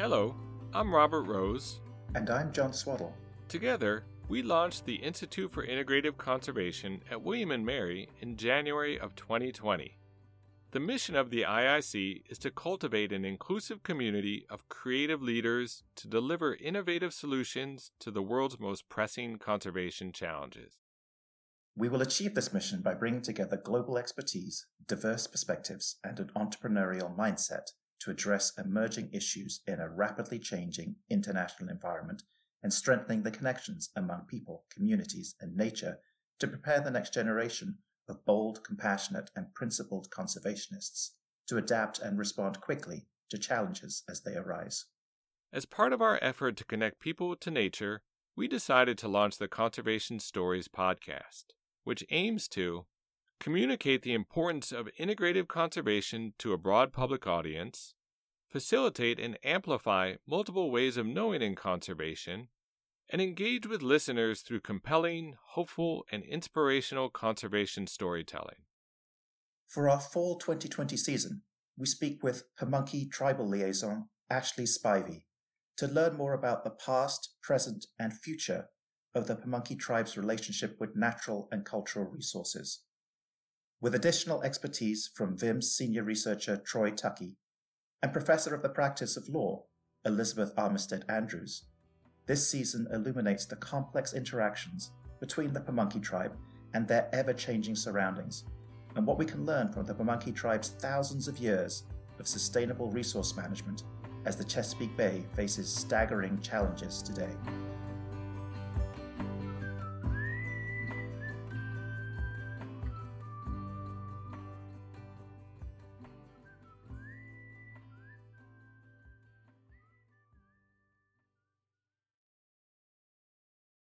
Hello, I'm Robert Rose. And I'm John Swaddle. Together, we launched the Institute for Integrative Conservation at William & Mary in January of 2020. The mission of the IIC is to cultivate an inclusive community of creative leaders to deliver innovative solutions to the world's most pressing conservation challenges. We will achieve this mission by bringing together global expertise, diverse perspectives, and an entrepreneurial mindset to address emerging issues in a rapidly changing international environment and strengthening the connections among people, communities, and nature to prepare the next generation of bold, compassionate, and principled conservationists to adapt and respond quickly to challenges as they arise. As part of our effort to connect people to nature, we decided to launch the Conservation Stories podcast, which aims to communicate the importance of integrative conservation to a broad public audience, facilitate and amplify multiple ways of knowing in conservation, and engage with listeners through compelling, hopeful, and inspirational conservation storytelling. For our fall 2020 season, we speak with Pamunkey Tribal Liaison Ashley Spivey to learn more about the past, present, and future of the Pamunkey tribe's relationship with natural and cultural resources. With additional expertise from VIMS senior researcher Troy Tuckey and professor of the practice of law Elizabeth Armistead Andrews, this season illuminates the complex interactions between the Pamunkey tribe and their ever changing surroundings, and what we can learn from the Pamunkey tribe's thousands of years of sustainable resource management as the Chesapeake Bay faces staggering challenges today.